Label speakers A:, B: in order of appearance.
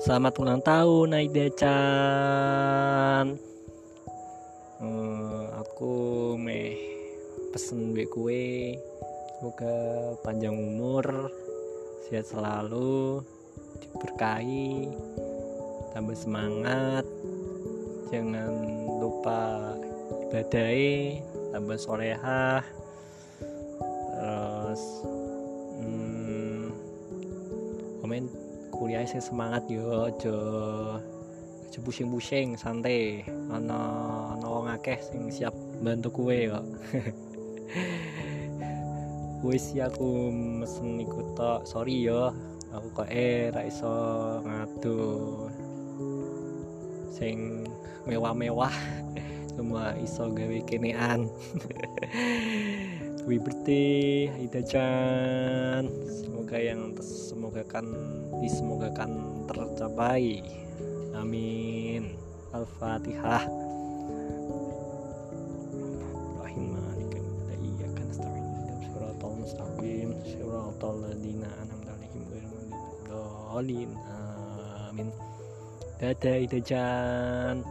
A: Selamat ulang tahun Aida Chan. Hmm, aku meh pesen be kue. Semoga panjang umur, sehat selalu, diberkahi, tambah semangat. Jangan lupa ibadai, tambah solehah. Terus hmm, komen kuliah sing semangat yo aja aja pusing-pusing santai. Ana ana wong akeh sing siap bantu kue kok. Wis aku mesen iku tok. Sorry yo. Aku kok eh ra iso ngadu sing mewah-mewah. Cuma iso gawe kenean Happy birthday Aida Chan. Semoga yang semoga kan semoga kan tercapai. Amin. Al-Fatihah. Amin. Dadah Aida Chan